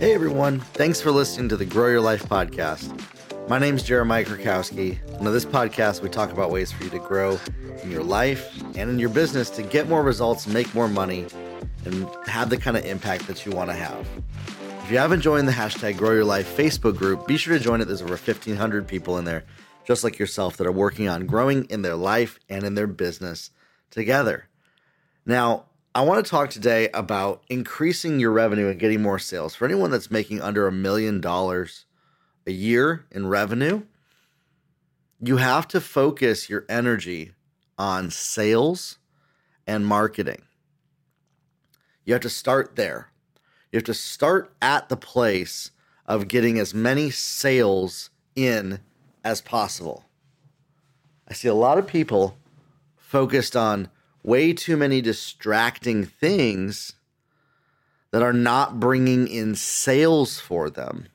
Hey everyone, thanks for listening to the Grow Your Life podcast. My name is Jeremiah Krakowski, and on this podcast, we talk about ways for you to grow in your life and in your business to get more results, make more money, and have the kind of impact that you want to have. If you haven't joined the hashtag Grow Your Life Facebook group, be sure to join it. There's over 1,500 people in there, just like yourself, that are working on growing in their life and in their business together. Now, I want to talk today about increasing your revenue and getting more sales. For anyone that's making under a million dollars a year in revenue, you have to focus your energy on sales and marketing. You have to start there. You have to start at the place of getting as many sales in as possible. I see a lot of people focused on way too many distracting things that are not bringing in sales for them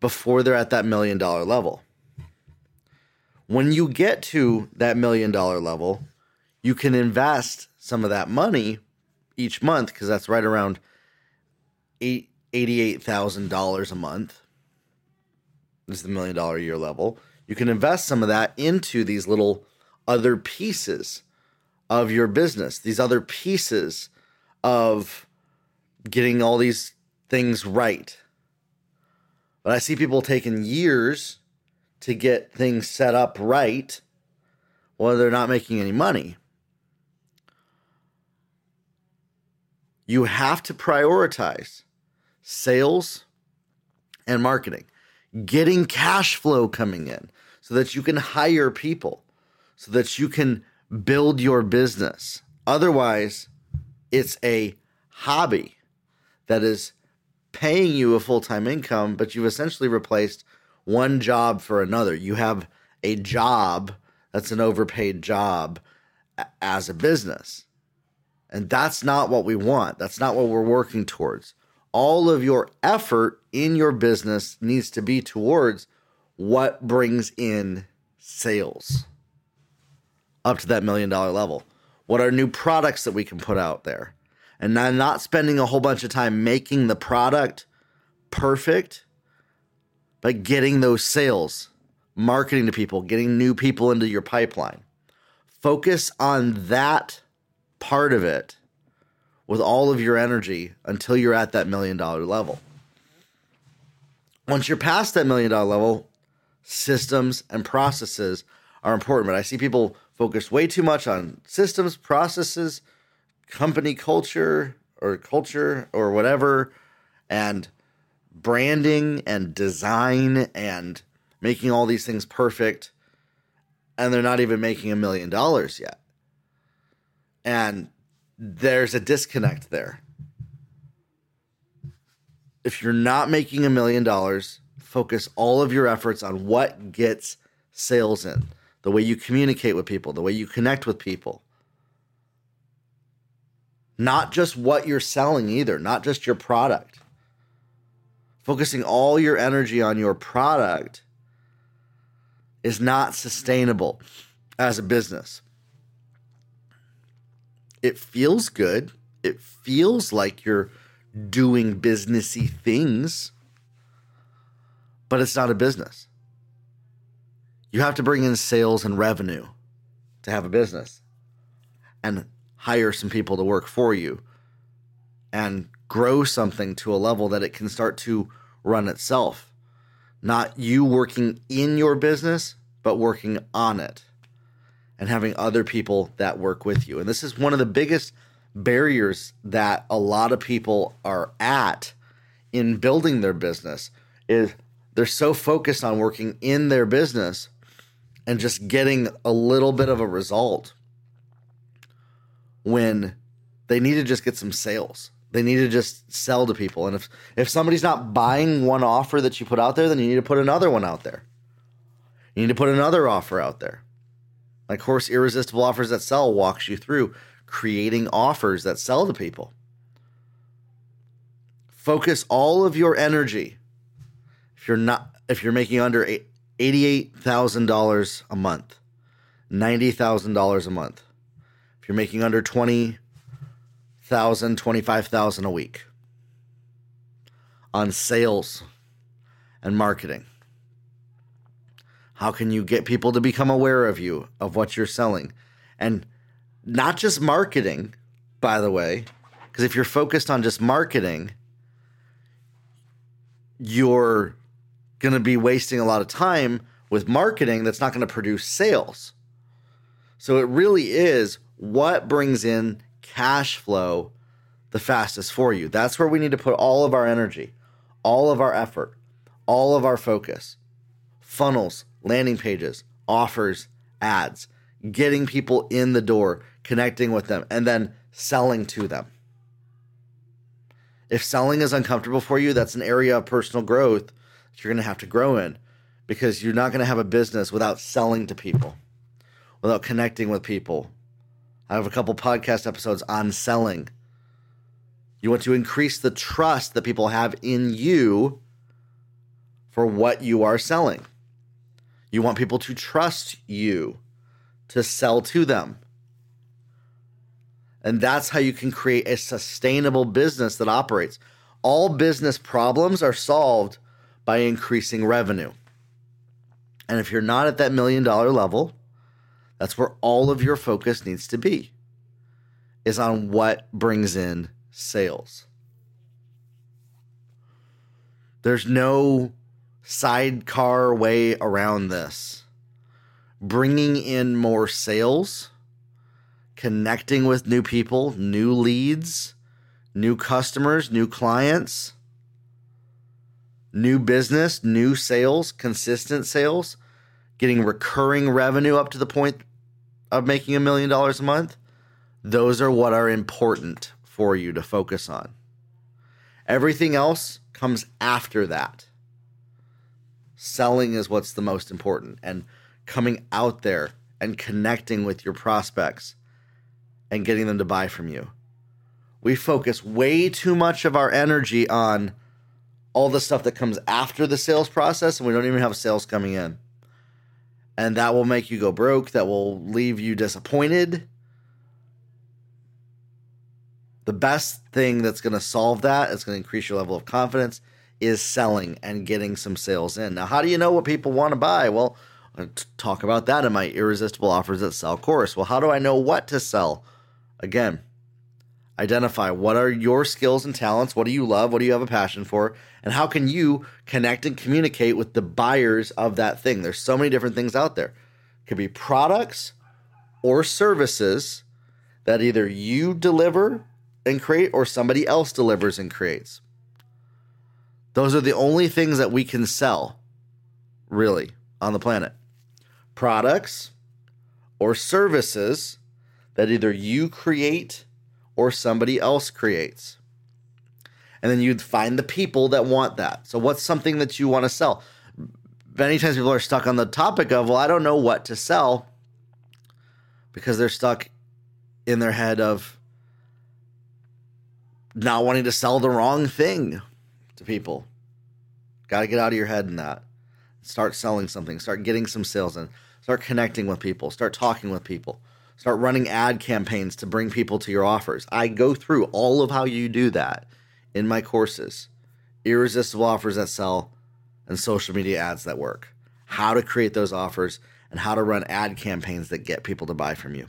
before they're at that million dollar level. When you get to that million dollar level, you can invest some of that money each month because that's right around eight, $88,000 a month. This is the million dollar a year level. You can invest some of that into these little other pieces of your business, these other pieces of getting all these things right. But I see people taking years to get things set up right while they're not making any money. You have to prioritize sales and marketing, getting cash flow coming in so that you can hire people, so that you can build your business. Otherwise, it's a hobby that is paying you a full time income, but you've essentially replaced one job for another. You have a job that's an overpaid job as a business. And that's not what we want. That's not what we're working towards. All of your effort in your business needs to be towards what brings in sales up to that million dollar level? What are new products that we can put out there? And not, not spending a whole bunch of time making the product perfect, but getting those sales, marketing to people, getting new people into your pipeline. Focus on that part of it with all of your energy until you're at that million dollar level. Once you're past that million dollar level, systems and processes are important. But I see people focus way too much on systems, processes, company culture or culture or whatever, and branding and design and making all these things perfect. And they're not even making a million dollars yet. And there's a disconnect there. If you're not making a million dollars, focus all of your efforts on what gets sales in the way you communicate with people, the way you connect with people. Not just what you're selling either, not just your product. Focusing all your energy on your product is not sustainable as a business. It feels good. It feels like you're doing businessy things, but it's not a business. You have to bring in sales and revenue to have a business and hire some people to work for you and grow something to a level that it can start to run itself. Not you working in your business, but working on it and having other people that work with you. And this is one of the biggest barriers that a lot of people are at in building their business is they're so focused on working in their business and just getting a little bit of a result when they need to just get some sales. They need to just sell to people. And if if somebody's not buying one offer that you put out there, then you need to put another one out there. You need to put another offer out there. Like course Irresistible Offers That Sell walks you through creating offers that sell to people. Focus all of your energy. If you're not if you're making under eight, $88,000 a month, $90,000 a month. If you're making under 20,000, 25,000 a week. on sales and marketing? How can you get people to become aware of you, of what you're selling? And not just marketing, by the way, because if you're focused on just marketing, you're going to be wasting a lot of time with marketing that's not going to produce sales. So it really is what brings in cash flow the fastest for you. That's where we need to put all of our energy, all of our effort, all of our focus. Funnels, landing pages, offers, ads, getting people in the door, connecting with them, and then selling to them. If selling is uncomfortable for you, that's an area of personal growth you're going to have to grow in because you're not going to have a business without selling to people, without connecting with people. I have a couple podcast episodes on selling. You want to increase the trust that people have in you for what you are selling. You want people to trust you to sell to them. And that's how you can create a sustainable business that operates. All business problems are solved by increasing revenue. And if you're not at that million dollar level, that's where all of your focus needs to be is on what brings in sales. There's no sidecar way around this. Bringing in more sales, connecting with new people, new leads, new customers, new clients, new business, new sales, consistent sales, getting recurring revenue up to the point of making a million dollars a month. Those are what are important for you to focus on. Everything else comes after that selling is what's the most important and coming out there and connecting with your prospects and getting them to buy from you. We focus way too much of our energy on all the stuff that comes after the sales process and we don't even have sales coming in. And that will make you go broke, that will leave you disappointed. The best thing that's going to solve that, it's going to increase your level of confidence is selling and getting some sales in. Now, how do you know what people want to buy? Well, I talk about that in my irresistible offers that sell course. Well, how do I know what to sell? Again, identify what are your skills and talents, what do you love, what do you have a passion for, and how can you connect and communicate with the buyers of that thing. There's so many different things out there. It could be products or services that either you deliver and create or somebody else delivers and creates. Those are the only things that we can sell, really, on the planet. Products or services that either you create or somebody else creates. And then you'd find the people that want that. So, what's something that you want to sell? Many times people are stuck on the topic of, well, I don't know what to sell because they're stuck in their head of not wanting to sell the wrong thing to people. Got to get out of your head in that. Start selling something, start getting some sales in, start connecting with people, start talking with people, start running ad campaigns to bring people to your offers. I go through all of how you do that in my courses irresistible offers that sell and social media ads that work. How to create those offers and how to run ad campaigns that get people to buy from you.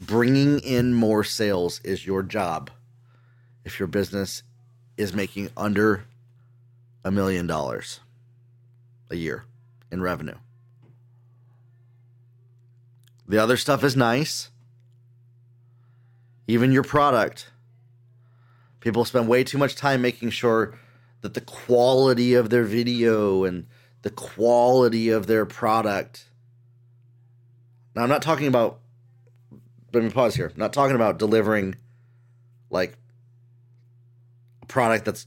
Bringing in more sales is your job if your business is making under a million dollars a year in revenue. The other stuff is nice. Even your product. People spend way too much time making sure that the quality of their video and the quality of their product. Now, I'm not talking about, let me pause here. I'm not talking about delivering like a product that's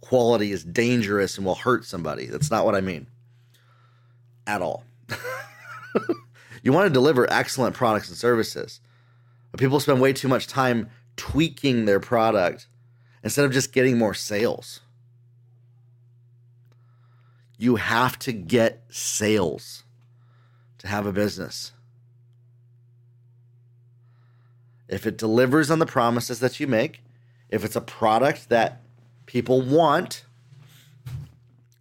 quality is dangerous and will hurt somebody. That's not what I mean at all. you want to deliver excellent products and services. But people spend way too much time tweaking their product instead of just getting more sales. You have to get sales to have a business. If it delivers on the promises that you make, If it's a product that people want,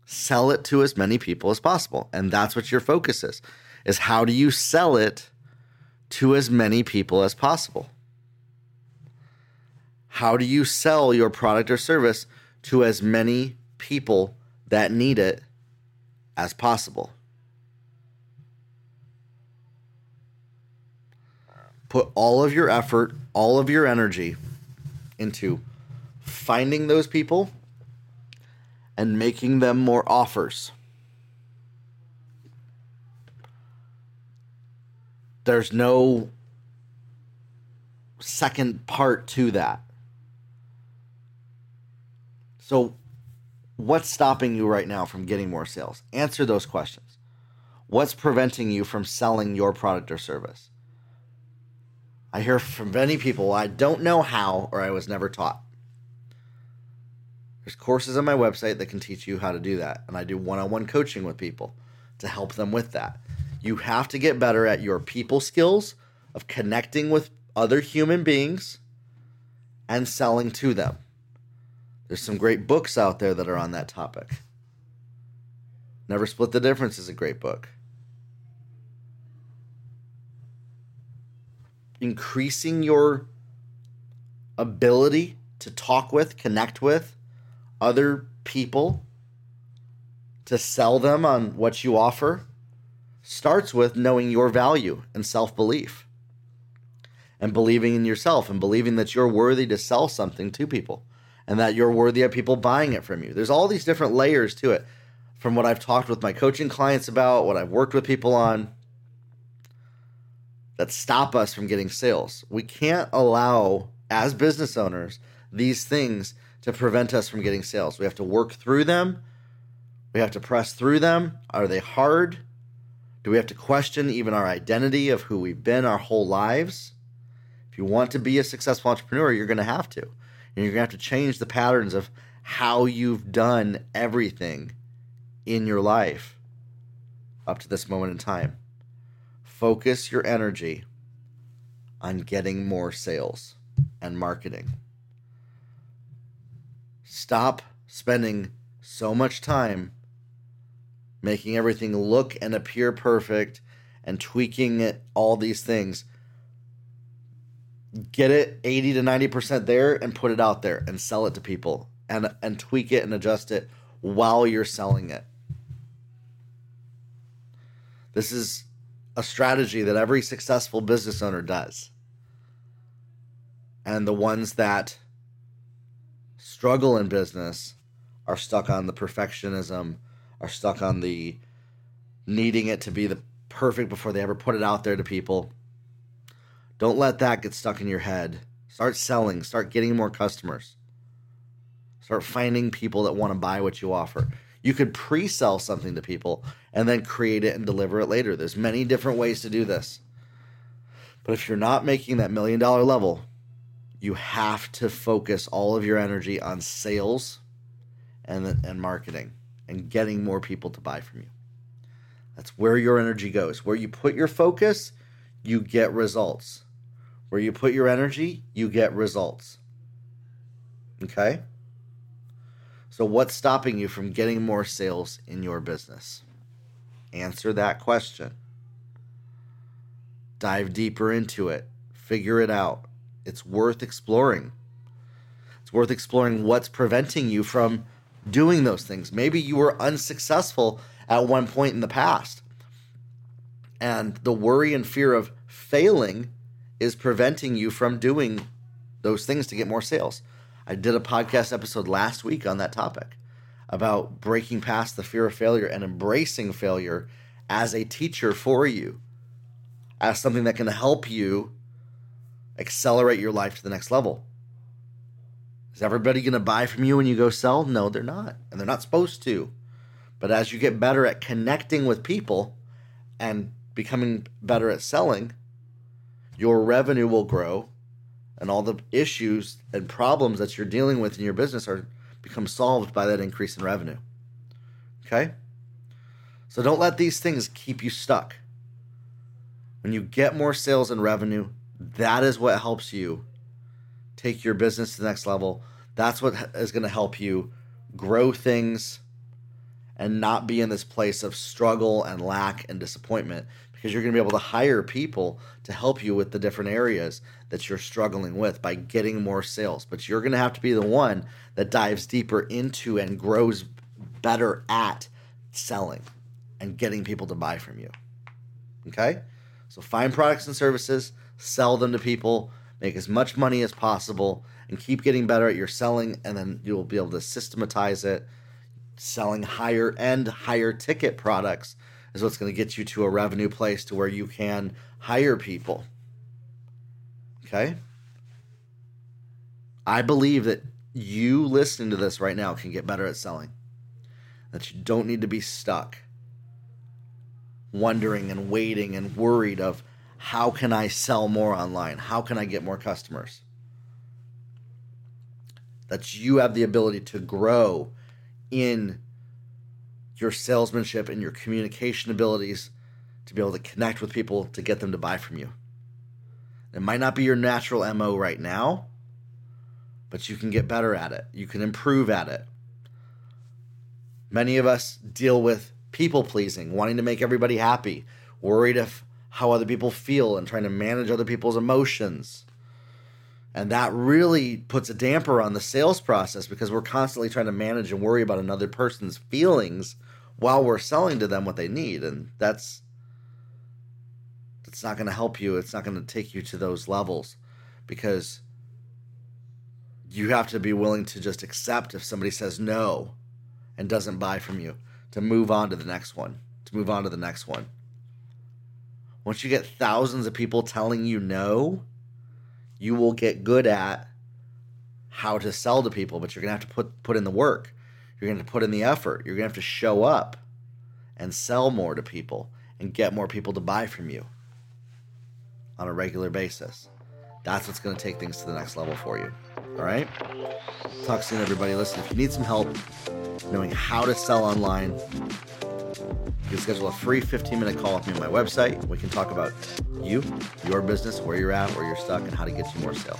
sell it to as many people as possible. And that's what your focus is. Is how do you sell it to as many people as possible? How do you sell your product or service to as many people that need it as possible? Put all of your effort, all of your energy into finding those people and making them more offers. There's no second part to that. So, what's stopping you right now from getting more sales? Answer those questions. What's preventing you from selling your product or service? I hear from many people, I don't know how or I was never taught. There's courses on my website that can teach you how to do that. And I do one on one coaching with people to help them with that. You have to get better at your people skills of connecting with other human beings and selling to them. There's some great books out there that are on that topic. Never Split the Difference is a great book. Increasing your ability to talk with, connect with, other people to sell them on what you offer starts with knowing your value and self belief and believing in yourself and believing that you're worthy to sell something to people and that you're worthy of people buying it from you. There's all these different layers to it from what I've talked with my coaching clients about, what I've worked with people on that stop us from getting sales. We can't allow, as business owners, these things to prevent us from getting sales. We have to work through them. We have to press through them. Are they hard? Do we have to question even our identity of who we've been our whole lives? If you want to be a successful entrepreneur, you're going to have to. And you're going to have to change the patterns of how you've done everything in your life up to this moment in time. Focus your energy on getting more sales and marketing. Stop spending so much time making everything look and appear perfect and tweaking it, all these things. Get it 80 to 90% there and put it out there and sell it to people and, and tweak it and adjust it while you're selling it. This is a strategy that every successful business owner does. And the ones that struggle in business are stuck on the perfectionism, are stuck on the needing it to be the perfect before they ever put it out there to people. Don't let that get stuck in your head. Start selling, start getting more customers. Start finding people that want to buy what you offer. You could pre-sell something to people and then create it and deliver it later. There's many different ways to do this. But if you're not making that million dollar level, you have to focus all of your energy on sales and and marketing and getting more people to buy from you. That's where your energy goes. Where you put your focus, you get results. Where you put your energy, you get results. Okay? So what's stopping you from getting more sales in your business? Answer that question. Dive deeper into it. Figure it out it's worth exploring. It's worth exploring what's preventing you from doing those things. Maybe you were unsuccessful at one point in the past. And the worry and fear of failing is preventing you from doing those things to get more sales. I did a podcast episode last week on that topic about breaking past the fear of failure and embracing failure as a teacher for you, as something that can help you accelerate your life to the next level. Is everybody going to buy from you when you go sell? No, they're not. And they're not supposed to. But as you get better at connecting with people and becoming better at selling, your revenue will grow and all the issues and problems that you're dealing with in your business are become solved by that increase in revenue. Okay? So don't let these things keep you stuck. When you get more sales and revenue, that is what helps you take your business to the next level. That's what is going to help you grow things and not be in this place of struggle and lack and disappointment because you're going to be able to hire people to help you with the different areas that you're struggling with by getting more sales. But you're going to have to be the one that dives deeper into and grows better at selling and getting people to buy from you. Okay? So find products and services, sell them to people, make as much money as possible, and keep getting better at your selling, and then you'll be able to systematize it. Selling higher end, higher ticket products is what's going to get you to a revenue place to where you can hire people. Okay? I believe that you listening to this right now can get better at selling. That you don't need to be stuck wondering and waiting and worried of how can I sell more online? How can I get more customers? That you have the ability to grow in your salesmanship and your communication abilities to be able to connect with people to get them to buy from you. It might not be your natural MO right now, but you can get better at it. You can improve at it. Many of us deal with people pleasing, wanting to make everybody happy, worried if how other people feel and trying to manage other people's emotions. And that really puts a damper on the sales process because we're constantly trying to manage and worry about another person's feelings while we're selling to them what they need. And that's that's not going to help you. It's not going to take you to those levels because you have to be willing to just accept if somebody says no and doesn't buy from you to move on to the next one, to move on to the next one. Once you get thousands of people telling you no, you will get good at how to sell to people, but you're going to have to put put in the work. You're going to put in the effort. You're going to have to show up and sell more to people and get more people to buy from you on a regular basis. That's what's going to take things to the next level for you. All right? Talk soon, everybody. Listen, if you need some help, knowing how to sell online, you can schedule a free 15 minute call with me on my website. We can talk about you, your business, where you're at, where you're stuck, and how to get you more sales.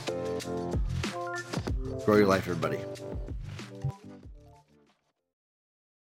Grow your life, everybody.